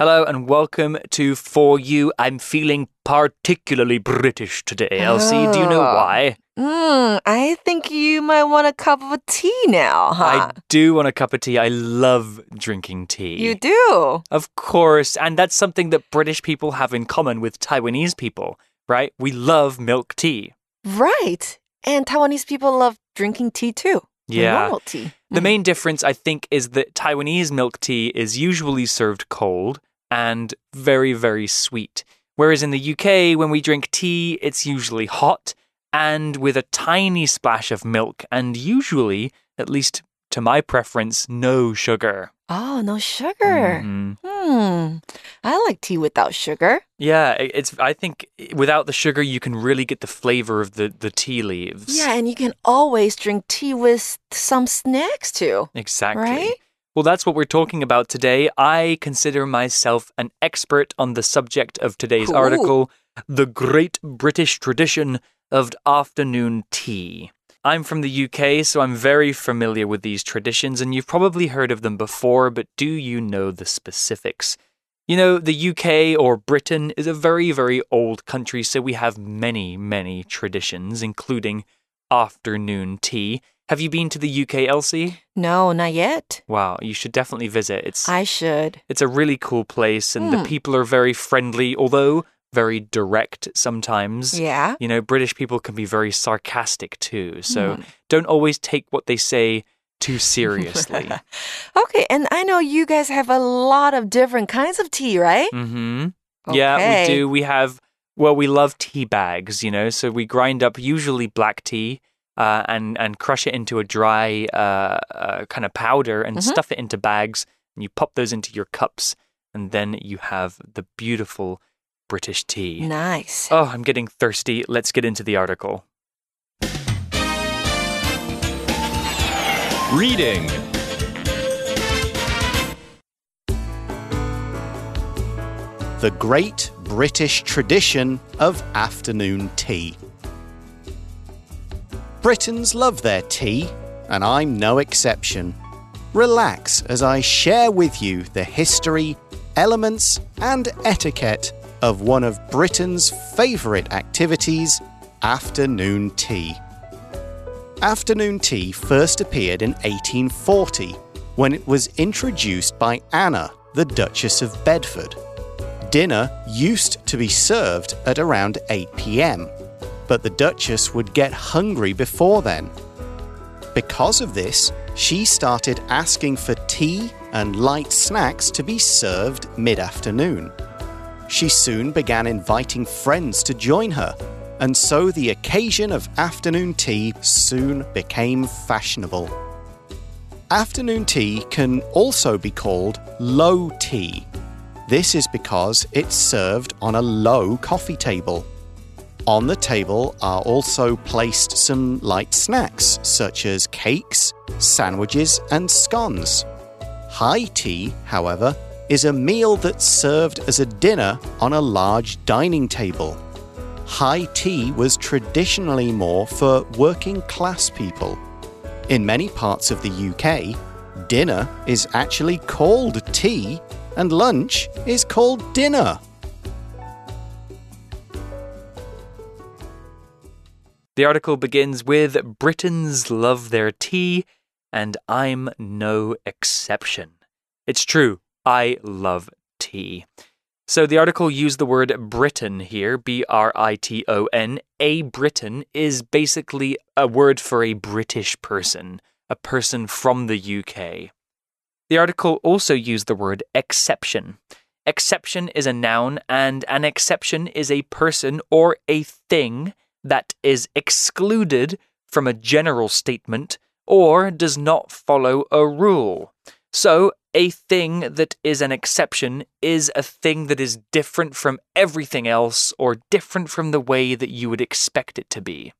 Hello and welcome to For You. I'm feeling particularly British today, Elsie. Do you know Oh. why? Mm, I think you might want a cup of tea now, huh? I do want a cup of tea. I love drinking tea. You do. Of course, and that's something that British people have in common with Taiwanese people, right? We love milk tea. Right. And Taiwanese people love drinking tea too. Yeah. Tea. The Mm. main difference, I think, is that Taiwanese milk tea is usually served cold and very, very sweet. Whereas in the UK, when we drink tea, it's usually hot and with a tiny splash of milk, and usually, at least to my preference, no sugar. Oh, no sugar. Mhm. Hmm. I like tea without sugar. Yeah, it's. I think without the sugar, you can really get the flavor of the the tea leaves. Yeah, and you can always drink tea with some snacks too. Exactly. Right? Well, that's what we're talking about today. I consider myself an expert on the subject of today's Cool. article The Great British Tradition of Afternoon Tea. I'm from the UK, so I'm very familiar with these traditions, and you've probably heard of them before, but do you know the specifics? You know, the UK or Britain is a very, very old country, so we have many, many traditions, including afternoon tea. Have you been to the UK, Elsie? No, not yet. Wow, you should definitely visit. It's I should. it's a really cool place and the Hmm. people are very friendly, although very direct sometimes. Yeah. You know, British people can be very sarcastic too. So Hmm. don't always take what they say too seriously. Okay, and I know you guys have a lot of different kinds of tea, right? mhm. Yeah, we do. We have well, we love tea bags, you know. So we grind up usually black tea uh, and and crush it into a dry uh, uh, kind of powder and Mhm. stuff it into bags. And you pop those into your cups, and then you have the beautiful British tea. Nice. Oh, I'm getting thirsty. Let's get into the article. Reading The Great British Tradition of Afternoon Tea. Britons love their tea, and I'm no exception. Relax as I share with you the history, elements, and etiquette of one of Britain's favourite activities, afternoon tea. Afternoon tea first appeared in 1840 when it was introduced by Anna, the Duchess of Bedford. Dinner used to be served at around 8 pm, but the Duchess would get hungry before then. Because of this, she started asking for tea and light snacks to be served mid afternoon. She soon began inviting friends to join her, and so the occasion of afternoon tea soon became fashionable. Afternoon tea can also be called low tea. This is because it's served on a low coffee table. On the table are also placed some light snacks such as cakes, sandwiches, and scones. High tea, however, is a meal that's served as a dinner on a large dining table. High tea was traditionally more for working class people. In many parts of the UK, dinner is actually called tea and lunch is called dinner. The article begins with Britons love their tea, and I'm no exception. It's true, I love tea. So the article used the word Briton here, B R I T O N. A Briton is basically a word for a British person, a person from the UK. The article also used the word exception. Exception is a noun, and an exception is a person or a thing that is excluded from a general statement or does not follow a rule. So, a thing that is an exception is a thing that is different from everything else or different from the way that you would expect it to be.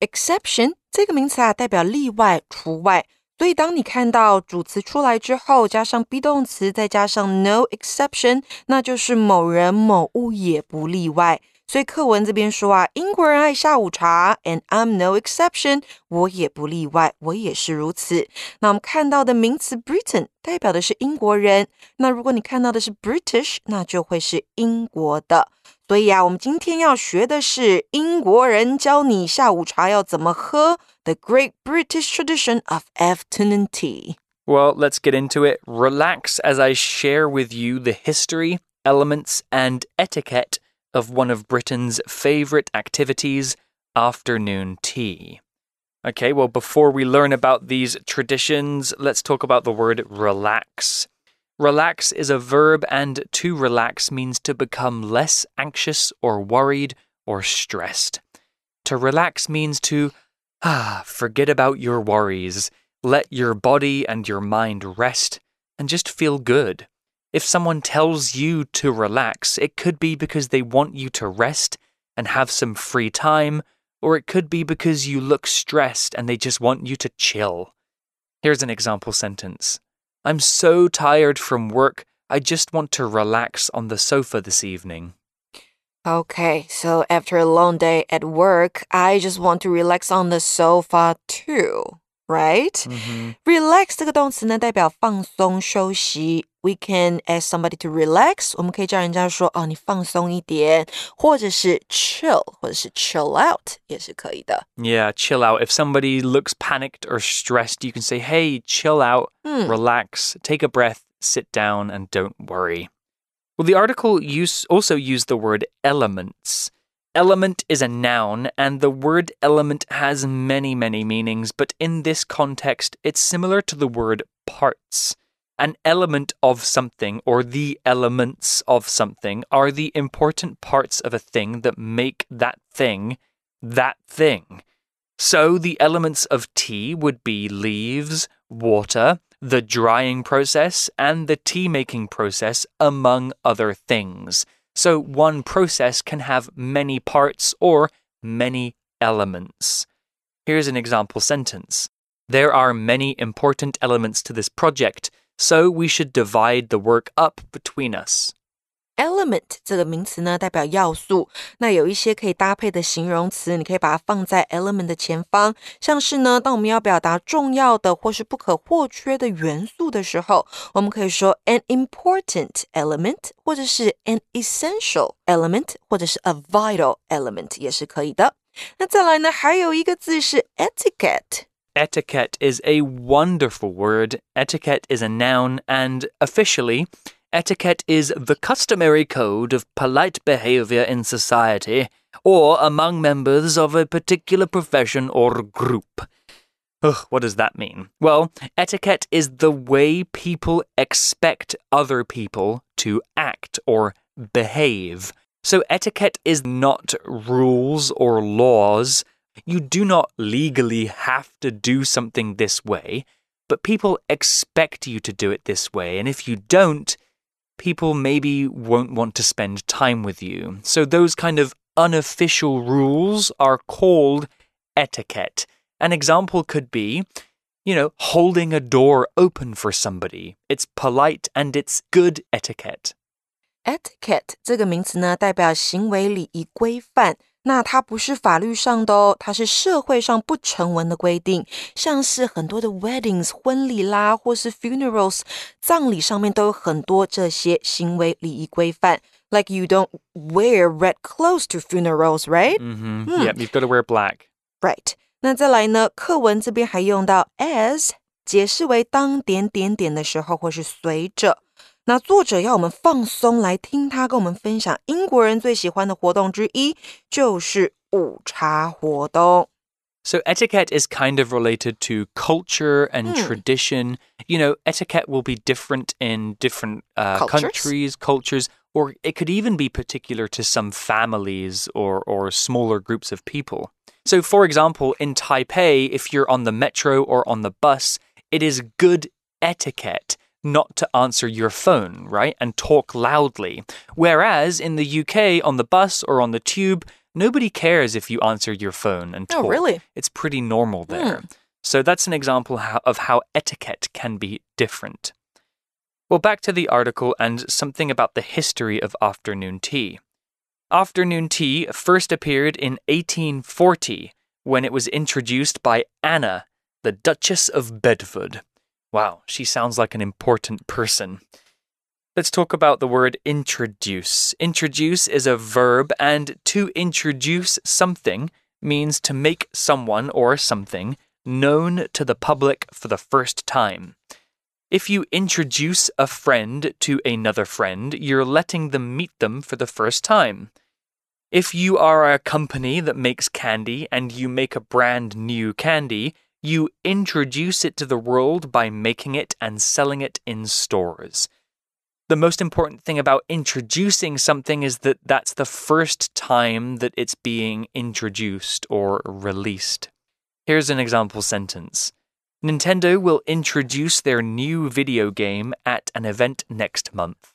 exception 这个名词啊，代表例外、除外。所以，当你看到主词出来之后，加上 be 动词，再加上 no exception，那就是某人某物也不例外。 所以课文这边说啊，英国人爱下午茶，and I'm no exception，我也不例外，我也是如此。那我们看到的名词 Briton 代表的是英国人，那如果你看到的是 British，那就会是英国的。所以啊，我们今天要学的是英国人教你下午茶要怎么喝，The Great British Tradition of Afternoon Tea。Well, let's get into it. Relax as I share with you the history, elements, and etiquette of one of Britain's favourite activities, afternoon tea. Okay, well, before we learn about these traditions, let's talk about the word relax. Relax is a verb, and to relax means to become less anxious or worried or stressed. To relax means to ah, forget about your worries, let your body and your mind rest, and just feel good. If someone tells you to relax, it could be because they want you to rest and have some free time, or it could be because you look stressed and they just want you to chill. Here's an example sentence. I'm so tired from work, I just want to relax on the sofa this evening. Okay, so after a long day at work, I just want to relax on the sofa too, right? Mm-hmm. Relax 这个动词呢，代表放松、休息。 We can ask somebody to relax，我们可以叫人家说哦，你放松一点，或者是 chill，或者是 chill out，也是可以的。 Yeah, chill out. If somebody looks panicked or stressed, you can say, hey, chill out, relax, take a breath, sit down, and don't worry. Well, the article use, also used the word elements. Element is a noun, and the word element has many, many meanings, but in this context, it's similar to the word parts. An element of something, or the elements of something, are the important parts of a thing that make that thing that thing. So the elements of tea would be leaves, water, the drying process, and the tea making process, among other things. So one process can have many parts or many elements. Here's an example sentence There are many important elements to this project, so we should divide the work up between us. element 这个名词呢，代表要素。那有一些可以搭配的形容词，你可以把它放在 element 的前方，像是呢，当我们要表达重要的或是不可或缺的元素的时候，我们可以说 an important element，或者是 an essential element，或者是 a vital element 也是可以的。那再来呢，还有一个字是 etiquette。 Etiquette is a wonderful word. Etiquette is a noun, and officially, etiquette is the customary code of polite behavior in society or among members of a particular profession or group. Ugh, what does that mean? Well, etiquette is the way people expect other people to act or behave. So, etiquette is not rules or laws. You do not legally have to do something this way, but people expect you to do it this way. And if you don't, people maybe won't want to spend time with you. So, those kind of unofficial rules are called etiquette. An example could be, you know, holding a door open for somebody. It's polite and it's good etiquette. etiquette 这个名词呢，代表行为礼仪规范。 那它不是法律上的哦，它是社会上不成文的规定，像是很多的 weddings 婚礼啦，或是 funerals 葬礼上面都有很多这些行为礼仪规范。Like you don't wear red clothes to funerals, right? hmm Yep, you've got to wear black. Right. 那再来呢？课文这边还用到 as，解释为当点点点的时候，或是随着。那作者要我们放松来听他跟我们分享英国人最喜欢的活动之一，就是午茶活动。 So, etiquette is kind of related to culture and tradition. You know, etiquette will be different in different uh, Cultures? countries, cultures, or it could even be particular to some families or, or smaller groups of people. So, for example, in Taipei, if you're on the metro or on the bus, it is good etiquette not to answer your phone, right? And talk loudly. Whereas in the UK, on the bus or on the tube, nobody cares if you answer your phone and talk. Oh, talk. really? It's pretty normal hmm. there. So that's an example of how etiquette can be different. Well, back to the article and something about the history of afternoon tea. Afternoon tea first appeared in 1840 when it was introduced by Anna, the Duchess of Bedford. Wow, she sounds like an important person. Let's talk about the word introduce. Introduce is a verb, and to introduce something means to make someone or something known to the public for the first time. If you introduce a friend to another friend, you're letting them meet them for the first time. If you are a company that makes candy and you make a brand new candy, you introduce it to the world by making it and selling it in stores. The most important thing about introducing something is that that's the first time that it's being introduced or released. Here's an example sentence Nintendo will introduce their new video game at an event next month.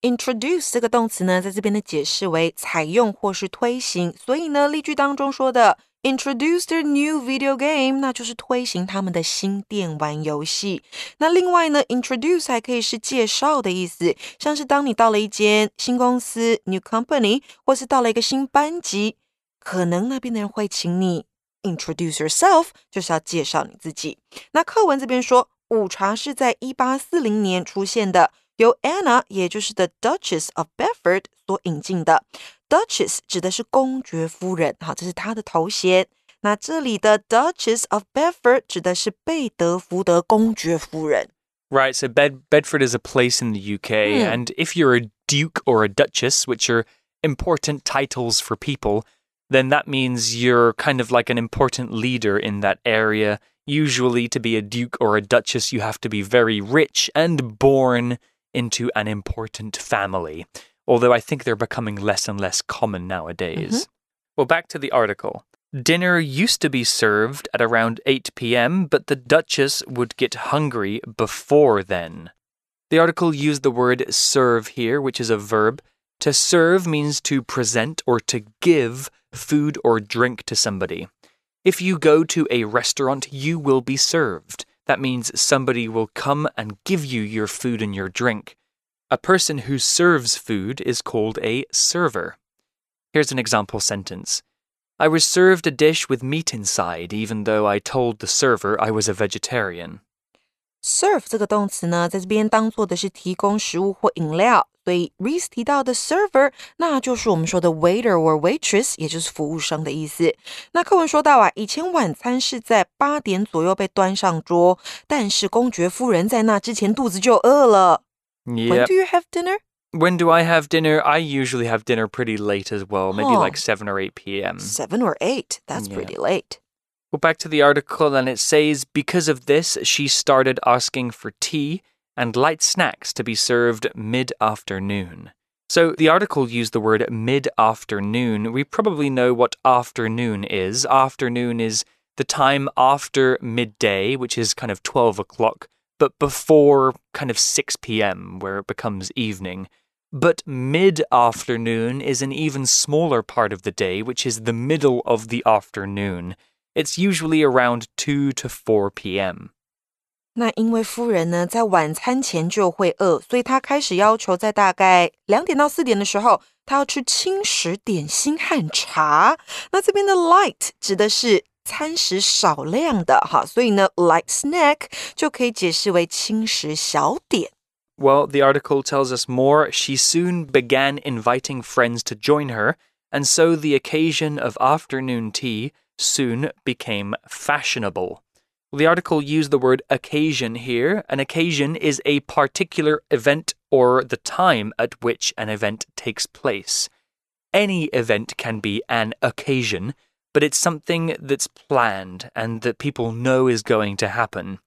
Introduce 这个动词呢，在这边的解释为采用或是推行，所以呢，例句当中说的 introduce their new video game，那就是推行他们的新电玩游戏。那另外呢，introduce 还可以是介绍的意思，像是当你到了一间新公司 new company，或是到了一个新班级，可能那边的人会请你 introduce yourself，就是要介绍你自己。那课文这边说，午茶是在一八四零年出现的。由 Anna，也就是 The Duchess of Bedford 所引进的。Duchess 指的是公爵夫人，好，这是她的头衔。那这里的 Duchess of Bedford 指的是贝德福德公爵夫人。Right, so Bed Bedford is a place in the UK, Hmm. and if you're a duke or a duchess, which are important titles for people, then that means you're kind of like an important leader in that area. Usually, to be a duke or a duchess, you have to be very rich and born into an important family. Although I think they're becoming less and less common nowadays. Mm-hmm. Well, back to the article. Dinner used to be served at around 8 p.m., but the Duchess would get hungry before then. The article used the word serve here, which is a verb. To serve means to present or to give food or drink to somebody. If you go to a restaurant, you will be served. That means somebody will come and give you your food and your drink. A person who serves food is called a server. Here's an example sentence I was served a dish with meat inside, even though I told the server I was a vegetarian. Serve 这个动词呢，在这边当做的是提供食物或饮料，所以 Reese 提到的 server，那就是我们说的 waiter or waitress，也就是服务生的意思。那课文说到啊，以前晚餐是在八点左右被端上桌，但是公爵夫人在那之前肚子就饿了。 When do you have dinner? When do I have dinner? I usually have dinner pretty late as well, maybe like 7 or 8 p.m. Seven or eight? That's Yeah. pretty late. Well, back to the article, and it says because of this, she started asking for tea and light snacks to be served mid afternoon. So the article used the word mid afternoon. We probably know what afternoon is. Afternoon is the time after midday, which is kind of 12 o'clock, but before kind of 6 p.m., where it becomes evening. But mid afternoon is an even smaller part of the day, which is the middle of the afternoon. It's usually around 2 to 4 p.m. 那因为夫人呢，在晚餐前就会饿，所以她开始要求在大概两点到四点的时候，她要吃轻食、点心和茶。那这边的 light 指的是 餐食少量的哈，所以呢，light snack 就可以解释为轻食小点。 Well, the article tells us more. She soon began inviting friends to join her, and so the occasion of afternoon tea soon became fashionable. The article used the word occasion here. An occasion is a particular event or the time at which an event takes place. Any event can be an occasion, but it's something that's planned and that people know is going to happen.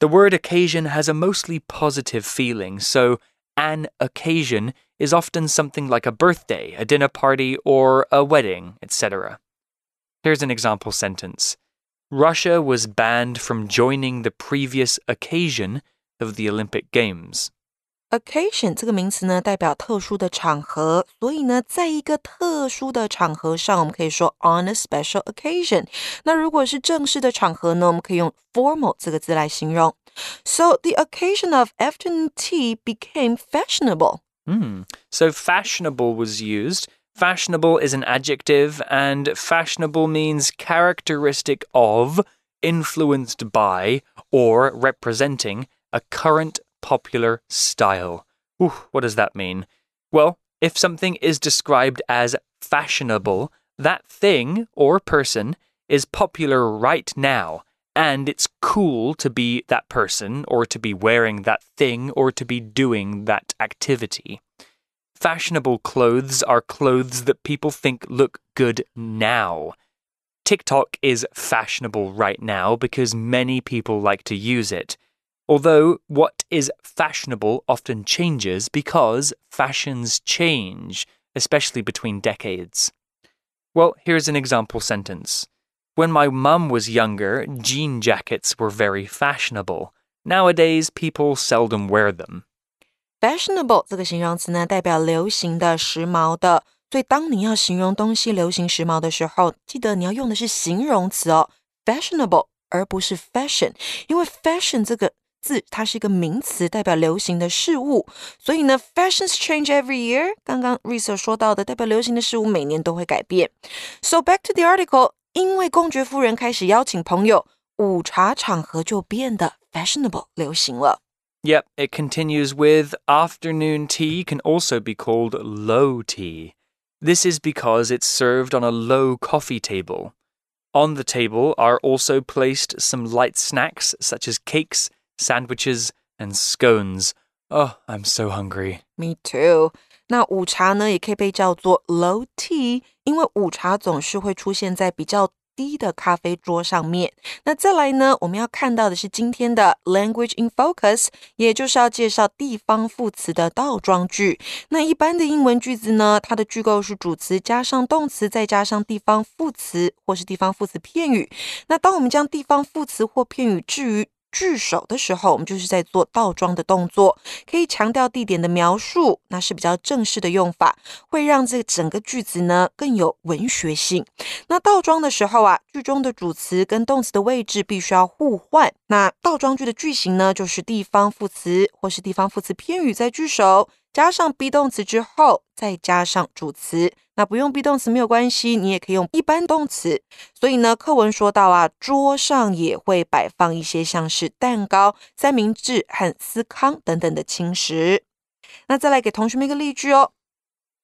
The word occasion has a mostly positive feeling, so an occasion is often something like a birthday, a dinner party, or a wedding, etc. Here's an example sentence Russia was banned from joining the previous occasion of the Olympic Games. Occasion 这个名词呢，代表特殊的场合，所以呢，在一个特殊的场合上，我们可以说 on a special occasion。那如果是正式的场合呢，我们可以用 formal 这个字来形容。So the occasion of afternoon tea became fashionable. Hmm. So fashionable was used. Fashionable is an adjective, and fashionable means characteristic of, influenced by, or representing a current popular style. Ooh, what does that mean? Well, if something is described as fashionable, that thing or person is popular right now, and it's cool to be that person, or to be wearing that thing, or to be doing that activity. Fashionable clothes are clothes that people think look good now. TikTok is fashionable right now because many people like to use it. Although what is fashionable often changes because fashions change, especially between decades. Well, here's an example sentence. When my mum was younger, jean jackets were very fashionable. Nowadays, people seldom wear them. Fashionable 这个形容词呢，代表流行的、时髦的。所以，当你要形容东西流行、时髦的时候，记得你要用的是形容词哦，fashionable，而不是 fashion。因为 fashion 这个 字它是一个名词，代表流行的事物。所以呢，fashions change every year。刚刚 Risa 说到的，代表流行的事物每年都会改变。So back to the article，因为公爵夫人开始邀请朋友，午茶场合就变得 fashionable 流行了。Yep, it continues with afternoon tea can also be called low tea. This is because it's served on a low coffee table. On the table are also placed some light snacks such as cakes, sandwiches, and scones. Oh, I'm so hungry. Me too. 那午茶呢，也可以被叫做 low tea，因为午茶总是会出现在比较低的咖啡桌上面。那再来呢，我们要看到的是今天的 language in focus，也就是要介绍地方副词的倒装句。那一般的英文句子呢，它的句构是主词加上动词，再加上地方副词或是地方副词片语。那当我们将地方副词或片语置于 句首的时候，我们就是在做倒装的动作，可以强调地点的描述，那是比较正式的用法，会让这整个句子呢更有文学性。那倒装的时候啊，句中的主词跟动词的位置必须要互换。那倒装句的句型呢，就是地方副词或是地方副词偏语在句首。加上 be 动词之后，再加上主词。那不用 be 动词没有关系，你也可以用一般动词。所以呢，课文说到啊，桌上也会摆放一些像是蛋糕、三明治和司康等等的轻食。那再来给同学们一个例句哦。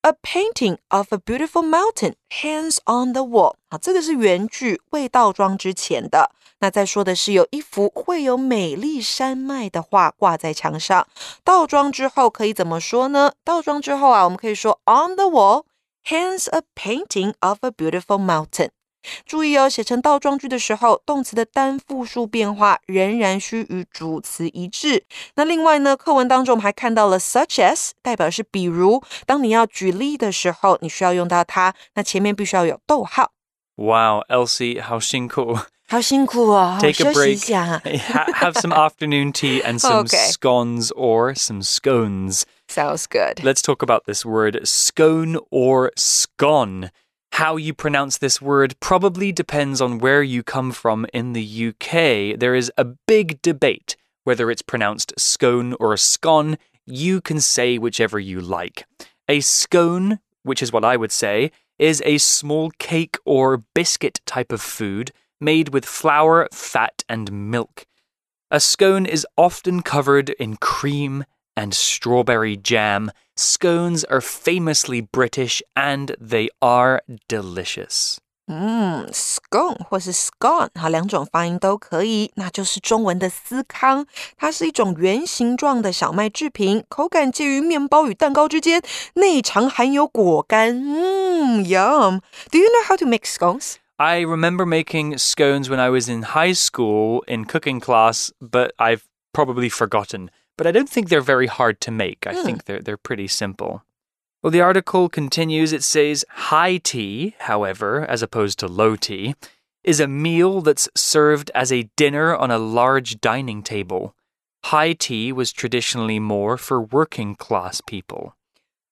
A painting of a beautiful mountain hangs on the wall。好，这个是原句未倒装之前的。那再说的是有一幅会有美丽山脉的画挂在墙上。倒装之后可以怎么说呢？倒装之后啊，我们可以说 On the wall hangs a painting of a beautiful mountain。 注意哦，写成倒装句的时候，动词的单复数变化仍然需与主词一致。那另外呢，课文当中我们还看到了 such as，代表是比如。当你要举例的时候，你需要用到它，那前面必须要有逗号。Wow, Elsie, 好辛苦。好辛苦哦。Take a break. Ha have some afternoon tea and some okay. scones or some scones. Sounds good. Let's talk about this word scone or scone. How you pronounce this word probably depends on where you come from in the UK. There is a big debate whether it's pronounced scone or scone. You can say whichever you like. A scone, which is what I would say, is a small cake or biscuit type of food made with flour, fat, and milk. A scone is often covered in cream and strawberry jam. Scones are famously British and they are delicious. 嗯，scone 或是 scone，哈，两种发音都可以，那就是中文的司康。它是一种圆形状的小麦制品，口感介于面包与蛋糕之间，内常含有果干。嗯，yum。Do you know how to make scones? I remember making scones when I was in high school in cooking class, but I've probably forgotten but I don't think they're very hard to make. I mm. think they're they're pretty simple. Well, the article continues. It says high tea, however, as opposed to low tea, is a meal that's served as a dinner on a large dining table. High tea was traditionally more for working class people.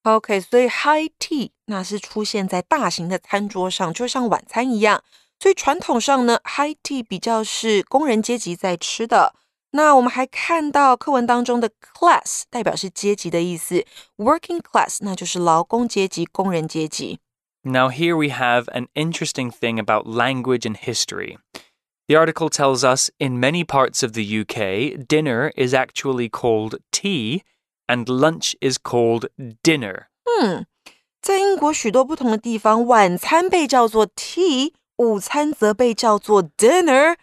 OK，所以 high tea 那是出现在大型的餐桌上，就像晚餐一样。所以传统上呢，high tea 比较是工人阶级在吃的。 那我们还看到课文当中的 class 代表是阶级的意思，working class 那就是劳工阶级、工人阶级。 Now, here we have an interesting thing about language and history. The article tells us in many parts of the UK, dinner is actually called tea and lunch is called dinner. 嗯，在英国许多不同的地方，晚餐被叫做 tea，午餐则被叫做 dinner。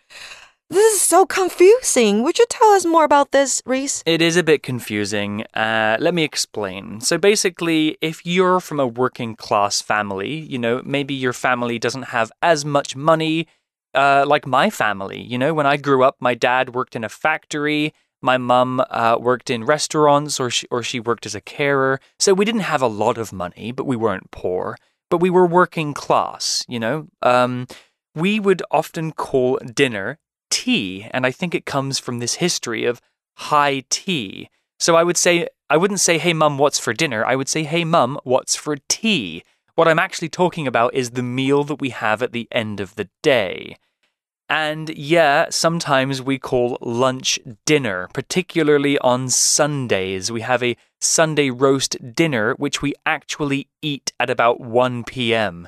This is so confusing. Would you tell us more about this, Reese? It is a bit confusing. Uh, let me explain. So, basically, if you're from a working class family, you know, maybe your family doesn't have as much money uh, like my family. You know, when I grew up, my dad worked in a factory. My mum uh, worked in restaurants or she, or she worked as a carer. So we didn't have a lot of money, but we weren't poor. But we were working class, you know? Um, we would often call dinner tea. And I think it comes from this history of high tea. So I would say, I wouldn't say, hey, mum, what's for dinner? I would say, hey, mum, what's for tea? What I'm actually talking about is the meal that we have at the end of the day. And yeah, sometimes we call lunch dinner, particularly on Sundays. We have a Sunday roast dinner, which we actually eat at about 1 p.m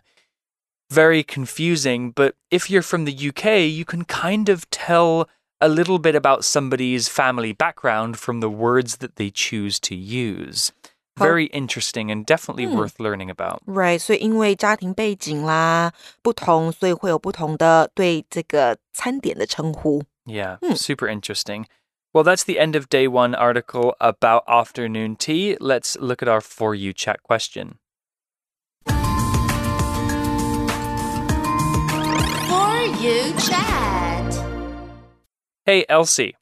Very confusing, but if you're from the UK, you can kind of tell a little bit about somebody's family background from the words that they choose to use. Very interesting and definitely worth learning about. Right，所以因为家庭背景啦不同，所以会有不同的对这个餐点的称呼。 Yeah, super interesting. Well, that's the end of day one article about afternoon tea. Let's look at our For You chat question. Hey, Elsie,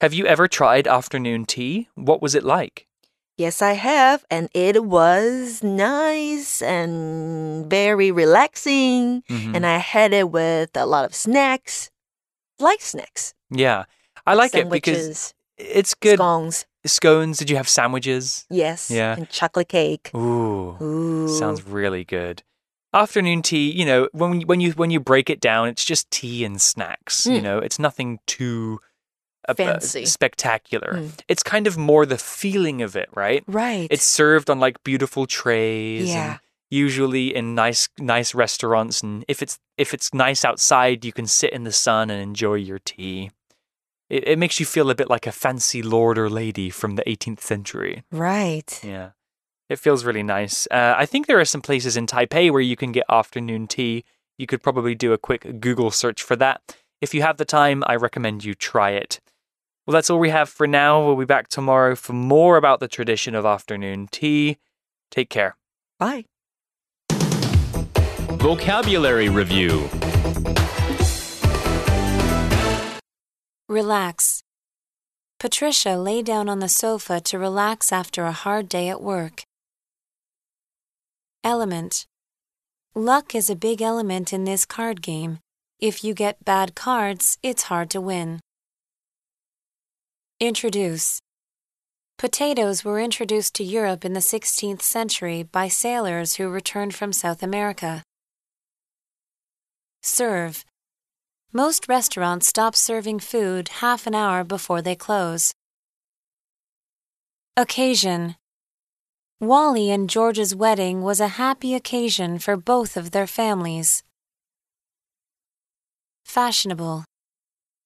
have you ever tried afternoon tea? What was it like? Yes, I have, and it was nice and very relaxing. Mhm. And I had it with a lot of snacks, light snacks, Yeah, I like it because it's good. scones. Scones, did you have sandwiches? Yes, Yeah. and chocolate cake. Ooh, Ooh, sounds really good. Afternoon tea, you know, when when you when you break it down, it's just tea and snacks. You Mm. know, it's nothing too uh, Fancy. spectacular. Mm. It's kind of more the feeling of it, right? right. It's served on like beautiful trays Yeah. and usually in nice nice restaurants and if it's if it's nice outside you can sit in the sun and enjoy your tea. It, it makes you feel a bit like a fancy lord or lady from the 18th century. right. Yeah. It feels really nice. Uh, I think there are some places in Taipei where you can get afternoon tea. You could probably do a quick Google search for that. If you have the time, I recommend you try it. Well, that's all we have for now. We'll be back tomorrow for more about the tradition of afternoon tea. Take care. Bye. Vocabulary Review Relax. Patricia lay down on the sofa to relax after a hard day at work. Element. Luck is a big element in this card game. If you get bad cards, it's hard to win. Introduce. Potatoes were introduced to Europe in the 16th century by sailors who returned from South America. Serve. Most restaurants stop serving food half an hour before they close. Occasion Wally and George's wedding was a happy occasion for both of their families. Fashionable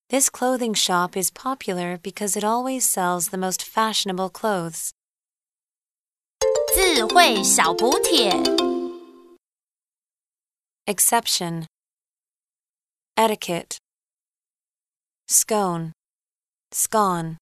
This clothing shop is popular because it always sells the most fashionable clothes. 智慧小补帖。 Exception Etiquette Scone Scone